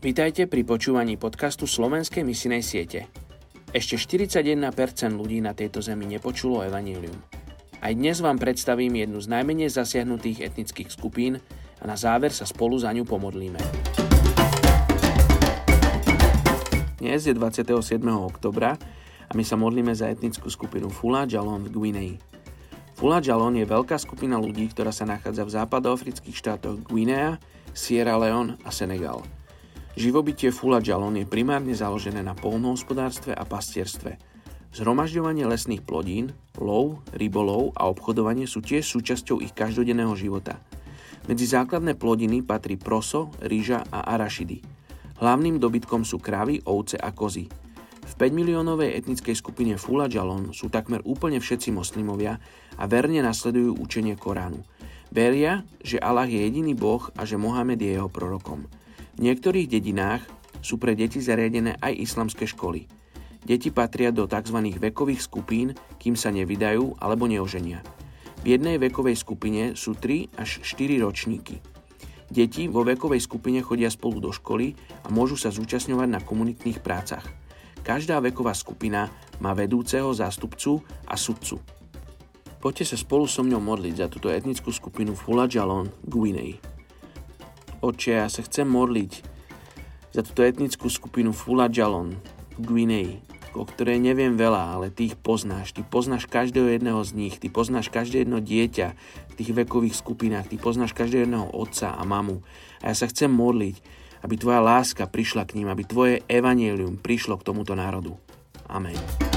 Vítajte pri počúvaní podcastu Slovenskej misinej siete. Ešte 41% ľudí na tejto zemi nepočulo evanílium. Aj dnes vám predstavím jednu z najmenej zasiahnutých etnických skupín a na záver sa spolu za ňu pomodlíme. Dnes je 27. oktobra a my sa modlíme za etnickú skupinu Fula Jalon v Guinei. Fula Jalon je veľká skupina ľudí, ktorá sa nachádza v západoafrických štátoch Guinea, Sierra Leone a Senegal. Živobytie Fula Jalon je primárne založené na polnohospodárstve a pastierstve – Zhromažďovanie lesných plodín, lov, rybolov a obchodovanie sú tiež súčasťou ich každodenného života. Medzi základné plodiny patrí proso, rýža a arašidy. Hlavným dobytkom sú kravy, ovce a kozy. V 5 miliónovej etnickej skupine Fula Jalon sú takmer úplne všetci moslimovia a verne nasledujú učenie Koránu. Veria, že Allah je jediný boh a že Mohamed je jeho prorokom. V niektorých dedinách sú pre deti zariadené aj islamské školy. Deti patria do tzv. vekových skupín, kým sa nevydajú alebo neoženia. V jednej vekovej skupine sú 3 až 4 ročníky. Deti vo vekovej skupine chodia spolu do školy a môžu sa zúčastňovať na komunitných prácach. Každá veková skupina má vedúceho zástupcu a sudcu. Poďte sa spolu so mňou modliť za túto etnickú skupinu Fula Jalon Guinei. Oče, ja sa chcem modliť za túto etnickú skupinu Fula Jalon v Guinei o ktorej neviem veľa, ale ty ich poznáš. Ty poznáš každého jedného z nich, ty poznáš každé jedno dieťa v tých vekových skupinách, ty poznáš každého jedného otca a mamu. A ja sa chcem modliť, aby tvoja láska prišla k ním, aby tvoje evanielium prišlo k tomuto národu. Amen.